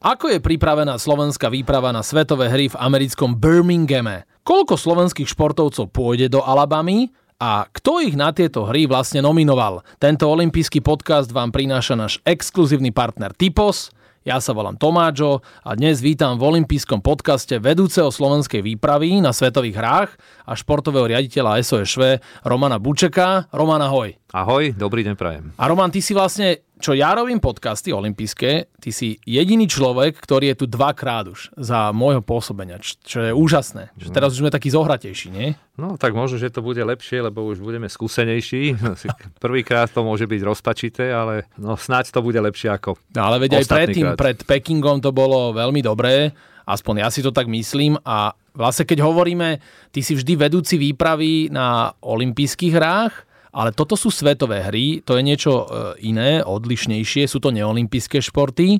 Ako je pripravená slovenská výprava na svetové hry v americkom Birminghame? Koľko slovenských športovcov pôjde do Alabamy? A kto ich na tieto hry vlastne nominoval? Tento olimpijský podcast vám prináša náš exkluzívny partner Typos. Ja sa volám Tomáčo a dnes vítam v olympijskom podcaste vedúceho slovenskej výpravy na svetových hrách a športového riaditeľa SOSV Romana Bučeka. Roman, ahoj. Ahoj, dobrý deň prajem. A Roman, ty si vlastne, čo ja robím podcasty olympijské, ty si jediný človek, ktorý je tu dvakrát už za môjho pôsobenia, čo, čo je úžasné. Že teraz už sme takí zohratejší, nie? No tak možno, že to bude lepšie, lebo už budeme skúsenejší. Prvýkrát to môže byť rozpačité, ale no snáď to bude lepšie ako No ale veď aj predtým, krát. pred Pekingom to bolo veľmi dobré, aspoň ja si to tak myslím a vlastne keď hovoríme, ty si vždy vedúci výpravy na olympijských hrách, ale toto sú svetové hry, to je niečo e, iné, odlišnejšie, sú to neolimpijské športy.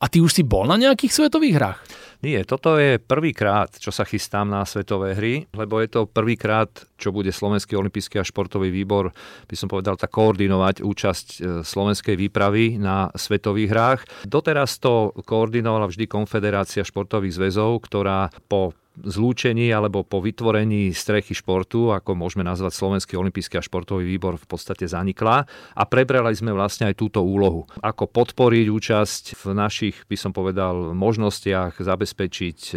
A ty už si bol na nejakých svetových hrách? Nie, toto je prvýkrát, čo sa chystám na svetové hry, lebo je to prvýkrát, čo bude Slovenský olimpijský a športový výbor, by som povedal, tak koordinovať účasť e, slovenskej výpravy na svetových hrách. Doteraz to koordinovala vždy Konfederácia športových zväzov, ktorá po zlúčení alebo po vytvorení strechy športu, ako môžeme nazvať Slovenský olimpijský a športový výbor, v podstate zanikla a prebrali sme vlastne aj túto úlohu. Ako podporiť účasť v našich, by som povedal, možnostiach zabezpečiť e,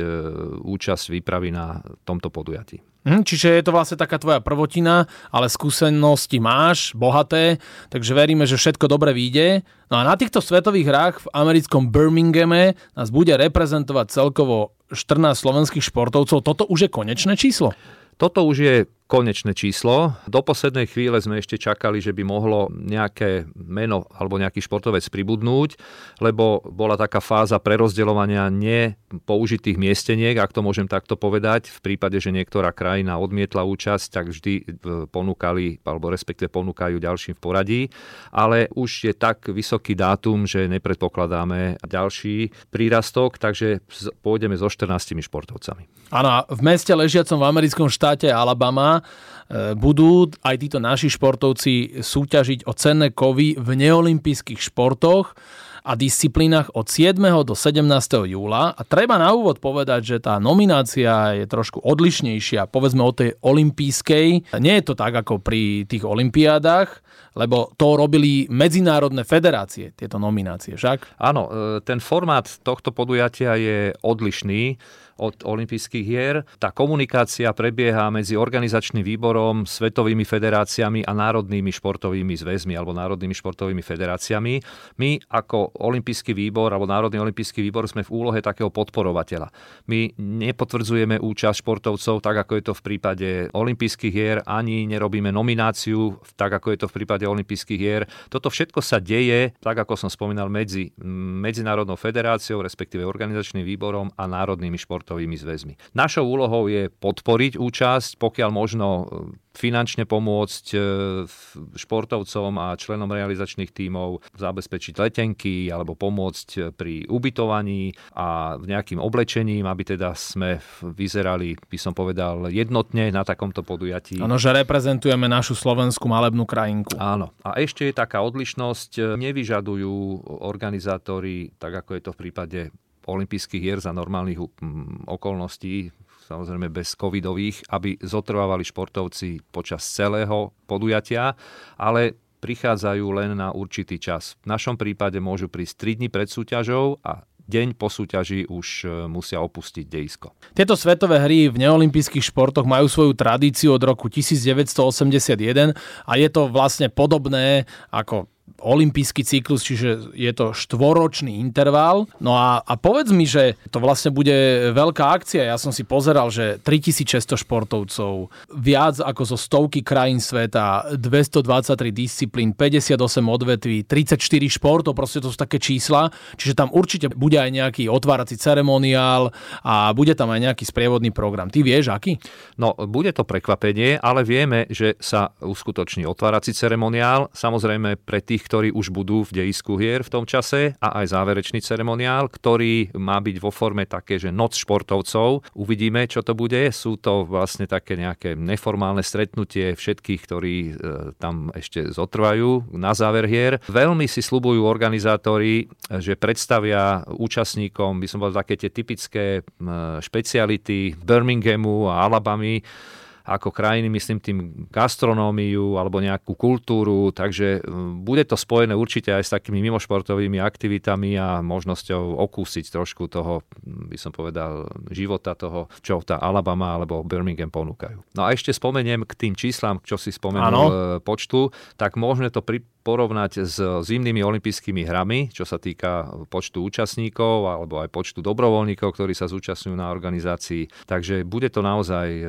účasť výpravy na tomto podujatí. Hm, čiže je to vlastne taká tvoja prvotina, ale skúsenosti máš, bohaté, takže veríme, že všetko dobre vyjde. No a na týchto svetových hrách v americkom Birminghame nás bude reprezentovať celkovo 14 slovenských športovcov. Toto už je konečné číslo? Toto už je konečné číslo. Do poslednej chvíle sme ešte čakali, že by mohlo nejaké meno alebo nejaký športovec pribudnúť, lebo bola taká fáza prerozdeľovania nepoužitých miesteniek, ak to môžem takto povedať. V prípade, že niektorá krajina odmietla účasť, tak vždy e, ponúkali, alebo respektíve ponúkajú ďalším v poradí. Ale už je tak vysoký dátum, že nepredpokladáme ďalší prírastok, takže pôjdeme so 14 športovcami. Áno, v meste ležiacom v americkom štáte Alabama E, budú aj títo naši športovci súťažiť o cenné kovy v neolimpijských športoch a disciplínach od 7. do 17. júla. A treba na úvod povedať, že tá nominácia je trošku odlišnejšia, povedzme o tej olympijskej. Nie je to tak ako pri tých olympiádach, lebo to robili medzinárodné federácie, tieto nominácie, však? Áno, e, ten formát tohto podujatia je odlišný od olympijských hier. Tá komunikácia prebieha medzi organizačným výborom, svetovými federáciami a národnými športovými zväzmi alebo národnými športovými federáciami. My ako olympijský výbor alebo Národný olympijský výbor sme v úlohe takého podporovateľa. My nepotvrdzujeme účasť športovcov tak, ako je to v prípade olympijských hier, ani nerobíme nomináciu tak, ako je to v prípade olympijských hier. Toto všetko sa deje, tak ako som spomínal, medzi Medzinárodnou federáciou, respektíve organizačným výborom a národnými športovými športovými zväzmi. Našou úlohou je podporiť účasť, pokiaľ možno e, finančne pomôcť e, športovcom a členom realizačných tímov zabezpečiť letenky alebo pomôcť e, pri ubytovaní a nejakým oblečením, aby teda sme vyzerali, by som povedal, jednotne na takomto podujatí. Áno, že reprezentujeme našu slovenskú malebnú krajinku. Áno. A ešte je taká odlišnosť, nevyžadujú organizátori, tak ako je to v prípade olympijských hier za normálnych mm, okolností, samozrejme bez covidových, aby zotrvávali športovci počas celého podujatia, ale prichádzajú len na určitý čas. V našom prípade môžu prísť 3 dní pred súťažou a deň po súťaži už e, musia opustiť dejisko. Tieto svetové hry v neolimpijských športoch majú svoju tradíciu od roku 1981 a je to vlastne podobné ako olimpijský cyklus, čiže je to štvoročný interval. No a, a povedz mi, že to vlastne bude veľká akcia. Ja som si pozeral, že 3600 športovcov, viac ako zo stovky krajín sveta, 223 disciplín, 58 odvetví, 34 športov, proste to sú také čísla. Čiže tam určite bude aj nejaký otvárací ceremoniál a bude tam aj nejaký sprievodný program. Ty vieš, aký? No, bude to prekvapenie, ale vieme, že sa uskutoční otvárací ceremoniál. Samozrejme, pre tých tých, ktorí už budú v dejisku hier v tom čase a aj záverečný ceremoniál, ktorý má byť vo forme také, že noc športovcov. Uvidíme, čo to bude. Sú to vlastne také nejaké neformálne stretnutie všetkých, ktorí e, tam ešte zotrvajú na záver hier. Veľmi si slubujú organizátori, že predstavia účastníkom, by som povedal, také tie typické špeciality Birminghamu a Alabamy, ako krajiny, myslím tým gastronómiu alebo nejakú kultúru, takže mm, bude to spojené určite aj s takými mimošportovými aktivitami a možnosťou okúsiť trošku toho, by som povedal, života toho, čo tá Alabama alebo Birmingham ponúkajú. No a ešte spomeniem k tým číslam, čo si spomenul ano. E, počtu, tak môžeme to pri, porovnať s zimnými olympijskými hrami, čo sa týka počtu účastníkov alebo aj počtu dobrovoľníkov, ktorí sa zúčastňujú na organizácii. Takže bude to naozaj e,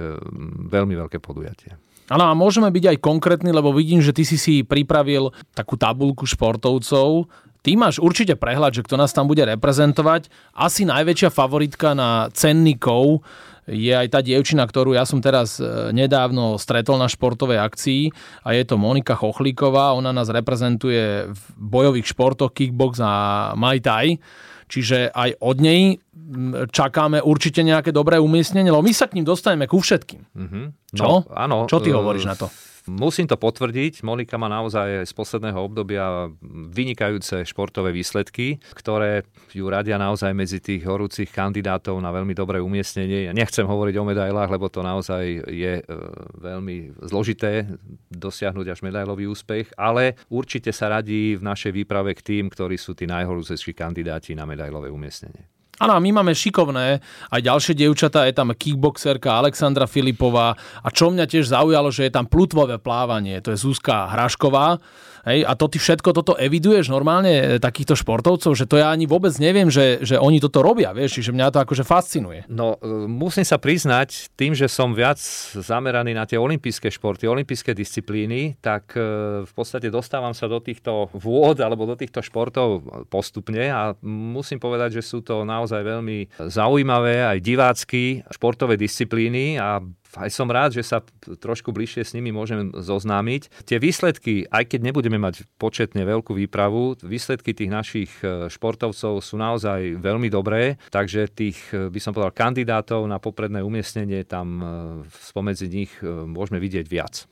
veľmi veľké podujatie. Áno, a môžeme byť aj konkrétni, lebo vidím, že ty si si pripravil takú tabulku športovcov. Ty máš určite prehľad, že kto nás tam bude reprezentovať. Asi najväčšia favoritka na cenníkov je aj tá dievčina, ktorú ja som teraz e, nedávno stretol na športovej akcii a je to Monika Chochlíková. Ona nás reprezentuje v bojových športoch kickbox a Muay Thai. Čiže aj od nej čakáme určite nejaké dobré umiestnenie, lebo my sa k ním dostaneme ku všetkým. Mm-hmm. No, Čo? Áno. Čo ty uh, hovoríš na to? Musím to potvrdiť, Monika má naozaj z posledného obdobia vynikajúce športové výsledky, ktoré ju radia naozaj medzi tých horúcich kandidátov na veľmi dobré umiestnenie. Ja nechcem hovoriť o medailách, lebo to naozaj je e, veľmi zložité dosiahnuť až medailový úspech, ale určite sa radí v našej výprave k tým, ktorí sú tí najhorúcejší kandidáti na medailové umiestnenie. Áno, my máme šikovné aj ďalšie dievčatá, je tam kickboxerka Alexandra Filipová a čo mňa tiež zaujalo, že je tam plutvové plávanie, to je Zuzka Hrašková, Hej, a to ty všetko toto eviduješ normálne e, takýchto športovcov, že to ja ani vôbec neviem, že, že oni toto robia, vieš, čiže mňa to akože fascinuje. No, e, musím sa priznať, tým, že som viac zameraný na tie olympijské športy, olympijské disciplíny, tak e, v podstate dostávam sa do týchto vôd alebo do týchto športov postupne a musím povedať, že sú to naozaj veľmi zaujímavé aj divácky športové disciplíny a aj som rád, že sa trošku bližšie s nimi môžem zoznámiť. Tie výsledky, aj keď nebudeme mať početne veľkú výpravu, výsledky tých našich e, športovcov sú naozaj veľmi dobré, takže tých, e, by som povedal, kandidátov na popredné umiestnenie tam e, spomedzi nich môžeme vidieť viac.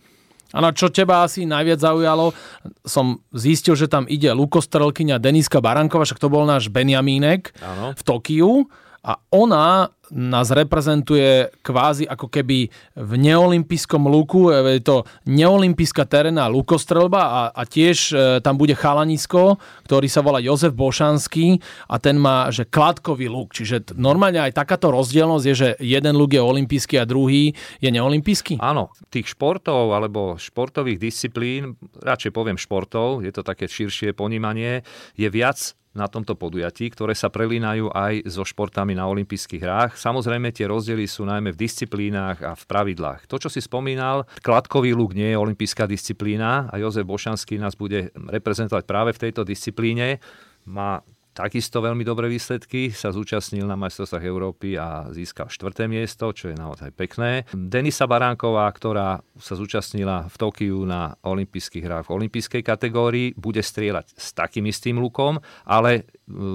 Na čo teba asi najviac zaujalo, som zistil, že tam ide lukostrelkyňa Deniska Baranková, však to bol náš Benjamínek ano. v Tokiu a ona nás reprezentuje kvázi ako keby v neolimpijskom luku, je to neolimpijská terénna lukostrelba a, a tiež e, tam bude chalanisko, ktorý sa volá Jozef Bošanský a ten má, že kladkový luk. Čiže normálne aj takáto rozdielnosť je, že jeden luk je olimpijský a druhý je neolimpijský? Áno, tých športov alebo športových disciplín, radšej poviem športov, je to také širšie ponímanie, je viac na tomto podujatí, ktoré sa prelínajú aj so športami na olympijských hrách. Samozrejme, tie rozdiely sú najmä v disciplínach a v pravidlách. To, čo si spomínal, kladkový luk nie je olympijská disciplína a Jozef Bošanský nás bude reprezentovať práve v tejto disciplíne. Má takisto veľmi dobré výsledky, sa zúčastnil na majstrovstvách Európy a získal štvrté miesto, čo je naozaj pekné. Denisa Baránková, ktorá sa zúčastnila v Tokiu na olympijských hrách v olympijskej kategórii, bude strieľať s takým istým lukom, ale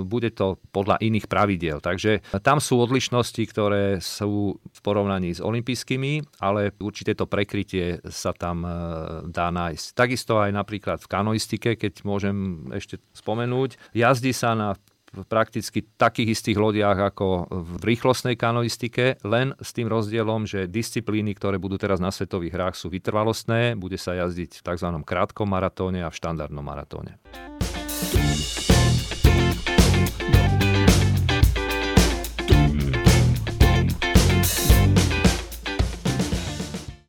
bude to podľa iných pravidiel. Takže tam sú odlišnosti, ktoré sú v porovnaní s olympijskými, ale určite to prekrytie sa tam e, dá nájsť. Takisto aj napríklad v kanoistike, keď môžem ešte spomenúť, jazdí sa na prakticky takých istých lodiach ako v rýchlostnej kanoistike, len s tým rozdielom, že disciplíny, ktoré budú teraz na svetových hrách, sú vytrvalostné, bude sa jazdiť v tzv. krátkom maratóne a v štandardnom maratóne.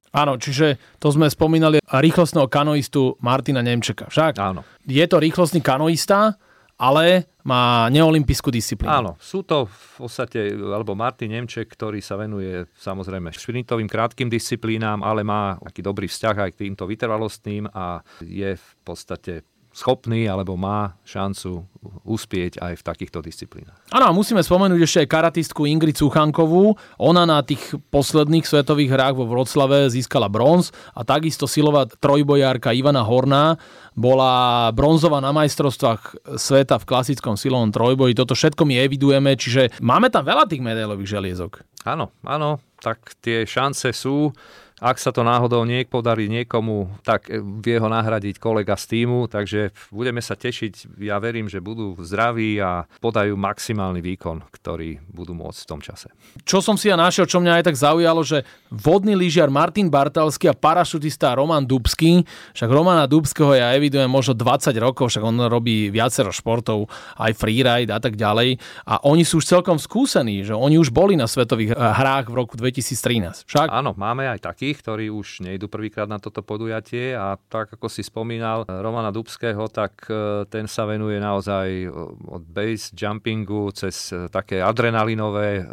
Áno, čiže to sme spomínali rýchlostného kanoistu Martina Nemčeka. Však? Áno. Je to rýchlostný kanoista, ale má neolimpijskú disciplínu. Áno, sú to v podstate, alebo Martin Nemček, ktorý sa venuje samozrejme šprintovým krátkým disciplínám, ale má taký dobrý vzťah aj k týmto vytrvalostným a je v podstate schopný alebo má šancu uspieť aj v takýchto disciplínach. Áno, musíme spomenúť ešte aj karatistku Ingrid Suchankovú. Ona na tých posledných svetových hrách vo Vroclave získala bronz a takisto silová trojbojárka Ivana Horná bola bronzová na majstrovstvách sveta v klasickom silovom trojboji. Toto všetko my evidujeme, čiže máme tam veľa tých medailových želiezok. Áno, áno, tak tie šance sú. Ak sa to náhodou niek podarí niekomu, tak vie ho nahradiť kolega z týmu, takže budeme sa tešiť. Ja verím, že budú zdraví a podajú maximálny výkon, ktorý budú môcť v tom čase. Čo som si ja našiel, čo mňa aj tak zaujalo, že vodný lyžiar Martin Bartalský a parašutista Roman Dubský, však Romana Dubského ja evidujem možno 20 rokov, však on robí viacero športov, aj freeride a tak ďalej. A oni sú už celkom skúsení, že oni už boli na svetových hrách v roku 2013. Však? Áno, máme aj taký takých, ktorí už nejdu prvýkrát na toto podujatie a tak ako si spomínal Romana Dubského, tak e, ten sa venuje naozaj e, od base jumpingu cez e, také adrenalinové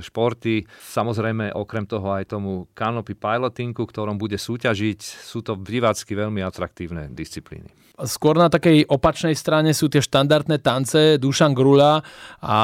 športy. Samozrejme okrem toho aj tomu canopy pilotingu, ktorom bude súťažiť. Sú to divácky veľmi atraktívne disciplíny. Skôr na takej opačnej strane sú tie štandardné tance Dušan Grula a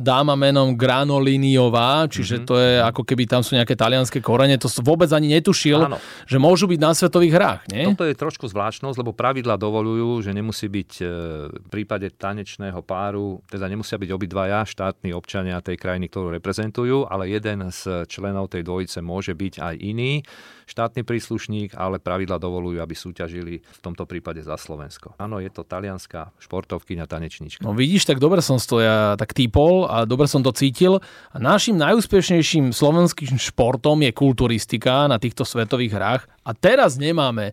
dáma menom Granoliniová, čiže mm-hmm. to je ako keby tam sú nejaké talianské korene. To vôbec ani netušil, Áno. že môžu byť na svetových hrách. Nie? Toto je trošku zvláštnosť, lebo pravidla dovolujú, že nemusí byť e, v prípade tanečného páru, teda nemusia byť obidvaja štátni občania tej krajiny, ktorú reprezentujú, ale jeden z členov tej dvojice môže byť aj iný štátny príslušník, ale pravidla dovolujú, aby súťažili v tomto prípade za Slovensko. Áno, je to talianská športovkyňa, tanečníčka. No vidíš, tak dobre som to ja tak typol a dobre som to cítil. A našim najúspešnejším slovenským športom je kulturistika na týchto svetových hrách. A teraz nemáme e,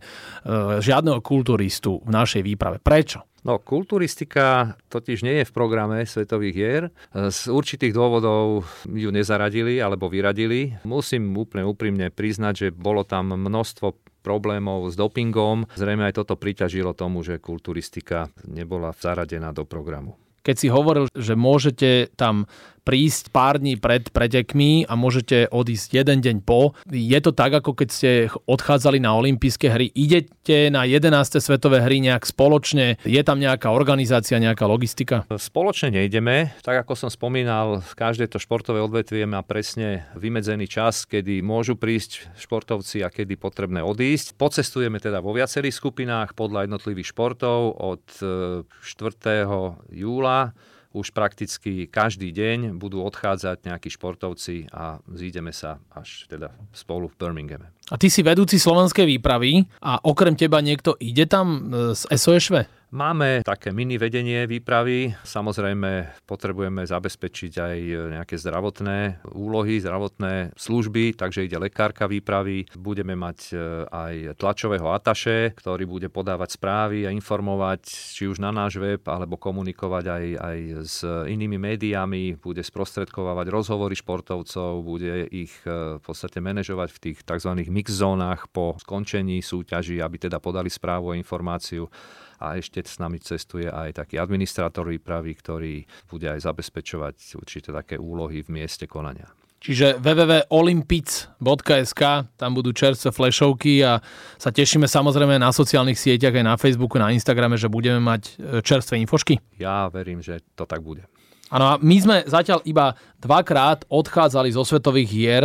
žiadneho kulturistu v našej výprave. Prečo? No, kulturistika totiž nie je v programe Svetových hier. Z určitých dôvodov ju nezaradili alebo vyradili. Musím úplne úprimne priznať, že bolo tam množstvo problémov s dopingom. Zrejme aj toto priťažilo tomu, že kulturistika nebola zaradená do programu. Keď si hovoril, že môžete tam prísť pár dní pred pretekmi a môžete odísť jeden deň po. Je to tak, ako keď ste odchádzali na olympijské hry. Idete na 11. svetové hry nejak spoločne? Je tam nejaká organizácia, nejaká logistika? Spoločne nejdeme. Tak ako som spomínal, každé to športové odvetvie má presne vymedzený čas, kedy môžu prísť športovci a kedy potrebné odísť. Pocestujeme teda vo viacerých skupinách podľa jednotlivých športov od 4. E, júla už prakticky každý deň budú odchádzať nejakí športovci a zídeme sa až teda spolu v Birminghame. A ty si vedúci slovenskej výpravy a okrem teba niekto ide tam e, z SOŠV? Máme také mini vedenie výpravy. Samozrejme potrebujeme zabezpečiť aj nejaké zdravotné úlohy, zdravotné služby, takže ide lekárka výpravy. Budeme mať e, aj tlačového ataše, ktorý bude podávať správy a informovať či už na náš web, alebo komunikovať aj, aj s inými médiami, bude sprostredkovávať rozhovory športovcov, bude ich e, v podstate manažovať v tých tzv. Mix zónach po skončení súťaží, aby teda podali správu a informáciu a ešte s nami cestuje aj taký administrátor výpravy, ktorý bude aj zabezpečovať určite také úlohy v mieste konania. Čiže www.olympic.sk, tam budú čerstvé flashovky a sa tešíme samozrejme na sociálnych sieťach aj na Facebooku, na Instagrame, že budeme mať e, čerstvé infošky. Ja verím, že to tak bude. Áno, a my sme zatiaľ iba dvakrát odchádzali zo svetových hier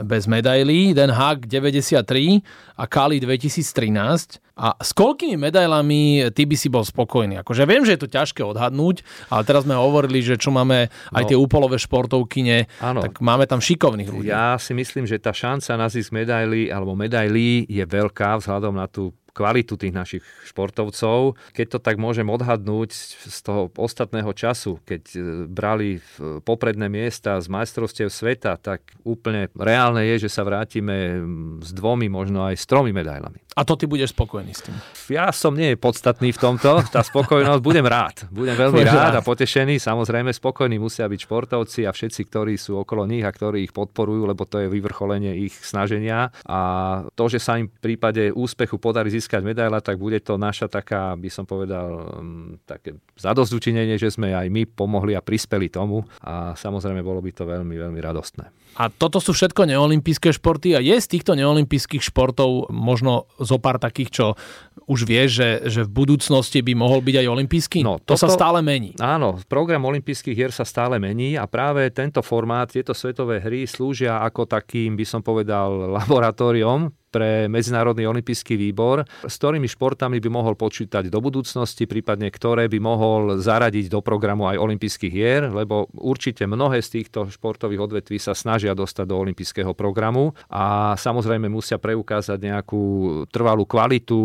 bez medailí. Den Haag 93 a Kali 2013. A s koľkými medailami ty by si bol spokojný? Akože viem, že je to ťažké odhadnúť, ale teraz sme hovorili, že čo máme aj no, tie úpolové športovkyne, áno. tak máme tam šikovných ľudí. Ja si myslím, že tá šanca na zisk medailí alebo medailí je veľká vzhľadom na tú kvalitu tých našich športovcov. Keď to tak môžem odhadnúť z toho ostatného času, keď e, brali popredné miesta z majstrovstiev sveta, tak úplne reálne je, že sa vrátime s dvomi, možno aj s tromi medailami. A to ty budeš spokojný s tým? Ja som nie podstatný v tomto. Tá spokojnosť, budem rád. Budem veľmi rád, rád a potešený. Samozrejme, spokojní musia byť športovci a všetci, ktorí sú okolo nich a ktorí ich podporujú, lebo to je vyvrcholenie ich snaženia. A to, že sa im v prípade úspechu podarí získať medaila, tak bude to naša taká, by som povedal, mm, také zadozdučinenie, že sme aj my pomohli a prispeli tomu a samozrejme bolo by to veľmi, veľmi radostné. A toto sú všetko neolimpijské športy a je z týchto neolimpijských športov možno zo pár takých, čo už vie, že, že v budúcnosti by mohol byť aj olimpijský? No, toto, to sa stále mení. Áno, program olympijských hier sa stále mení a práve tento formát, tieto svetové hry slúžia ako takým, by som povedal, laboratóriom pre Medzinárodný olimpijský výbor, s ktorými športami by mohol počítať do budúcnosti, prípadne ktoré by mohol zaradiť do programu aj olympijských hier, lebo určite mnohé z týchto športových odvetví sa snažia dostať do olympijského programu a samozrejme musia preukázať nejakú trvalú kvalitu,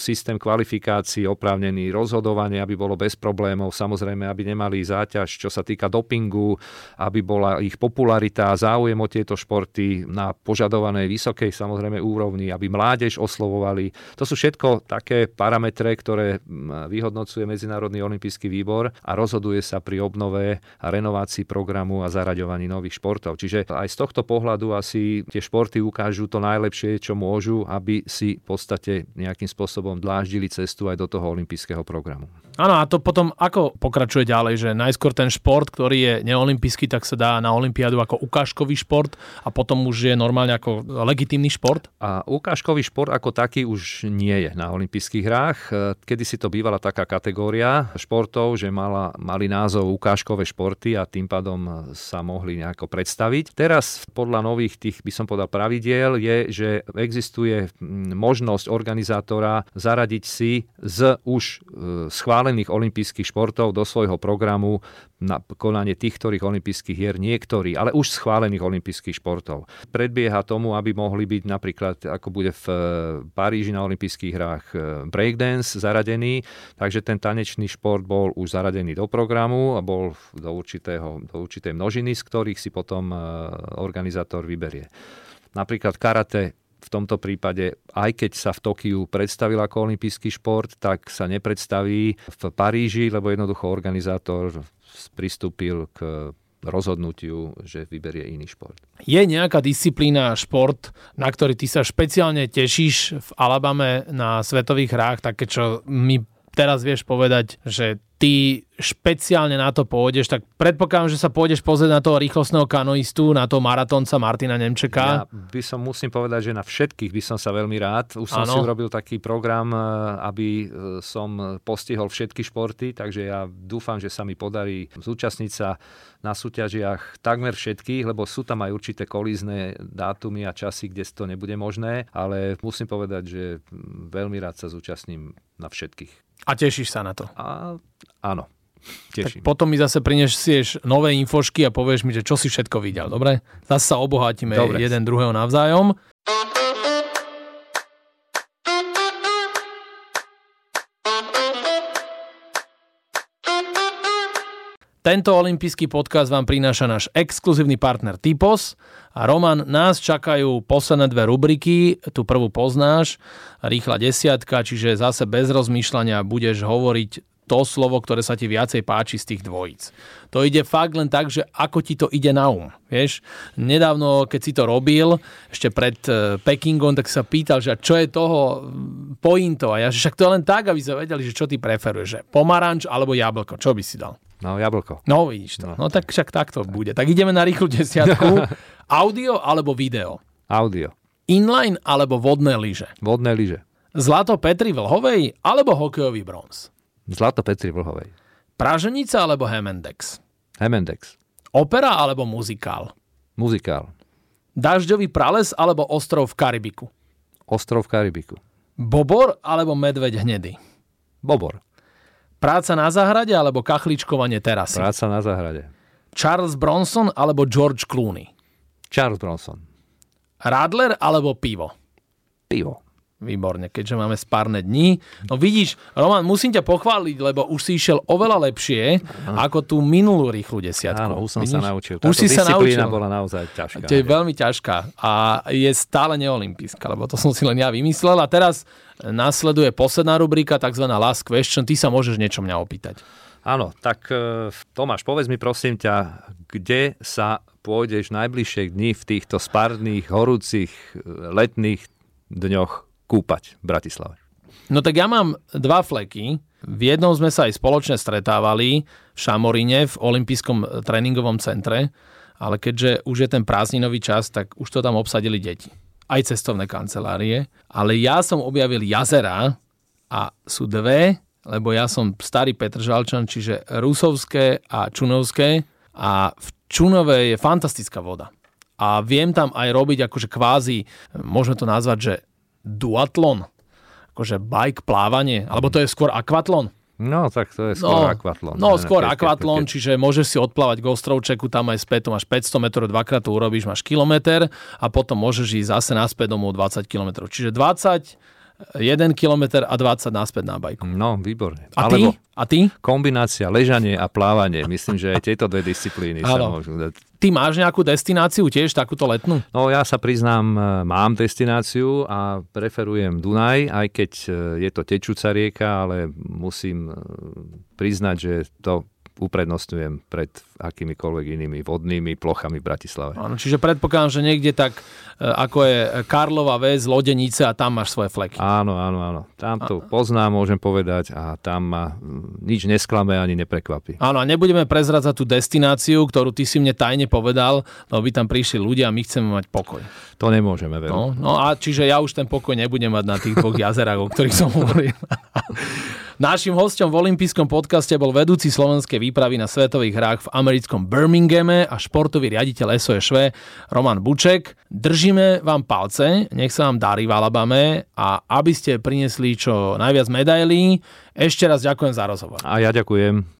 systém kvalifikácií oprávnený rozhodovanie, aby bolo bez problémov, samozrejme, aby nemali záťaž, čo sa týka dopingu, aby bola ich popularita a záujem o tieto športy na požadovanej vysokej samozrejme úrovni úrovni, aby mládež oslovovali. To sú všetko také parametre, ktoré vyhodnocuje Medzinárodný olimpijský výbor a rozhoduje sa pri obnove a renovácii programu a zaraďovaní nových športov. Čiže aj z tohto pohľadu asi tie športy ukážu to najlepšie, čo môžu, aby si v podstate nejakým spôsobom dláždili cestu aj do toho olympijského programu. Áno, a to potom ako pokračuje ďalej, že najskôr ten šport, ktorý je neolimpijský, tak sa dá na olympiádu ako ukážkový šport a potom už je normálne ako legitímny šport? A ukážkový šport ako taký už nie je na olympijských hrách. Kedy si to bývala taká kategória športov, že mala, mali názov ukážkové športy a tým pádom sa mohli nejako predstaviť. Teraz podľa nových tých, by som povedal, pravidiel je, že existuje možnosť organizátora zaradiť si z už e, schválených schválených olympijských športov do svojho programu na konanie tých, ktorých olympijských hier niektorí, ale už schválených olympijských športov. Predbieha tomu, aby mohli byť napríklad, ako bude v eh, Paríži na olympijských hrách eh, breakdance zaradený, takže ten tanečný šport bol už zaradený do programu a bol do, určitého, do určitej množiny, z ktorých si potom eh, organizátor vyberie. Napríklad karate v tomto prípade, aj keď sa v Tokiu predstavil ako olimpijský šport, tak sa nepredstaví v Paríži, lebo jednoducho organizátor pristúpil k rozhodnutiu, že vyberie iný šport. Je nejaká disciplína, šport, na ktorý ty sa špeciálne tešíš v Alabame na svetových hrách, také čo mi teraz vieš povedať, že ty špeciálne na to pôjdeš, tak predpokladám, že sa pôjdeš pozrieť na toho rýchlostného kanoistu, na toho maratónca Martina Nemčeka. Ja by som, musím povedať, že na všetkých by som sa veľmi rád. Už som ano. si urobil taký program, eh, aby eh, som postihol všetky športy, takže ja dúfam, že sa mi podarí zúčastniť sa na súťažiach takmer všetkých, lebo sú tam aj určité kolízne dátumy a časy, kde to nebude možné, ale musím povedať, že veľmi rád sa zúčastním na všetkých. A tešíš sa na to? A, áno. Teším. Tak potom mi zase prinesieš nové infošky a povieš mi, že čo si všetko videl, dobre? Zase sa obohatíme dobre. jeden druhého navzájom. Tento olimpijský podcast vám prináša náš exkluzívny partner Typos a Roman, nás čakajú posledné dve rubriky, tu prvú poznáš, rýchla desiatka, čiže zase bez rozmýšľania budeš hovoriť to slovo, ktoré sa ti viacej páči z tých dvojíc. To ide fakt len tak, že ako ti to ide na um. Vieš, nedávno, keď si to robil, ešte pred e, Pekingom, tak sa pýtal, že čo je toho pointo. A ja, že však to je len tak, aby sa vedeli, že čo ty preferuješ, že pomaranč alebo jablko, čo by si dal? No, jablko. No, vidíš to. No, no tak však takto bude. Tak ideme na rýchlu desiatku. Audio alebo video? Audio. Inline alebo vodné lyže? Vodné lyže. Zlato Petri Vlhovej alebo hokejový bronz? Zlato Petri Vlhovej. Praženica alebo Hemendex? Hemendex. Opera alebo muzikál? Muzikál. Dažďový prales alebo ostrov v Karibiku? Ostrov v Karibiku. Bobor alebo medveď hnedý? Bobor. Práca na záhrade alebo kachličkovanie terasy? Práca na záhrade. Charles Bronson alebo George Clooney? Charles Bronson. Radler alebo pivo? Pivo. Výborne, keďže máme spárne dni. No vidíš, Roman, musím ťa pochváliť, lebo už si išiel oveľa lepšie Aha. ako tú minulú rýchlu desiatku. Áno, už som vidíš? sa naučil. Táto už si sa naučil. bola naozaj ťažká. To je veľmi ťažká a je stále neolimpijská, lebo to som si len ja vymyslel. A teraz nasleduje posledná rubrika, tzv. last question. Ty sa môžeš niečo mňa opýtať. Áno, tak e, Tomáš, povedz mi prosím ťa, kde sa pôjdeš najbližšie dni v týchto spárnych, horúcich, e, letných dňoch kúpať v Bratislave? No tak ja mám dva fleky. V jednom sme sa aj spoločne stretávali v Šamorine v olympijskom tréningovom centre, ale keďže už je ten prázdninový čas, tak už to tam obsadili deti. Aj cestovné kancelárie. Ale ja som objavil jazera a sú dve, lebo ja som starý Petržalčan, čiže Rusovské a Čunovské a v Čunove je fantastická voda a viem tam aj robiť akože kvázi, môžeme to nazvať, že duatlon, akože bike, plávanie, alebo to je skôr akvatlon. No, tak to je skôr no, akvatlon. No, skôr akvatlon, keď, čiže môžeš si odplávať k ostrovčeku, tam aj späť, máš 500 metrov, dvakrát to urobíš, máš kilometr a potom môžeš ísť zase naspäť domov 20 km. Čiže 20 1 km a 20 naspäť na bajku. No, výborne. A Alebo ty? A ty? Kombinácia ležanie a plávanie. Myslím, že aj tieto dve disciplíny sa môžu dať. Ty máš nejakú destináciu tiež, takúto letnú? No ja sa priznám, e, mám destináciu a preferujem Dunaj, aj keď e, je to tečúca rieka, ale musím e, priznať, že to uprednostňujem pred akýmikoľvek inými vodnými plochami v Bratislave. Áno, čiže predpokladám, že niekde tak, e, ako je Karlova väz, Lodenice a tam máš svoje fleky. Áno, áno, áno. Tam to poznám, môžem povedať a tam ma nič nesklame ani neprekvapí. Áno, a nebudeme prezradzať tú destináciu, ktorú ty si mne tajne povedal, lebo by tam prišli ľudia a my chceme mať pokoj. To nemôžeme, veľmi. No, no a čiže ja už ten pokoj nebudem mať na tých dvoch jazerách, o ktorých som hovoril. Našim hostom v olympijskom podcaste bol vedúci slovenskej výpravy na svetových hrách v americkom Birminghame a športový riaditeľ SOSV Roman Buček. Držíme vám palce, nech sa vám darí v Alabame a aby ste priniesli čo najviac medailí. Ešte raz ďakujem za rozhovor. A ja ďakujem.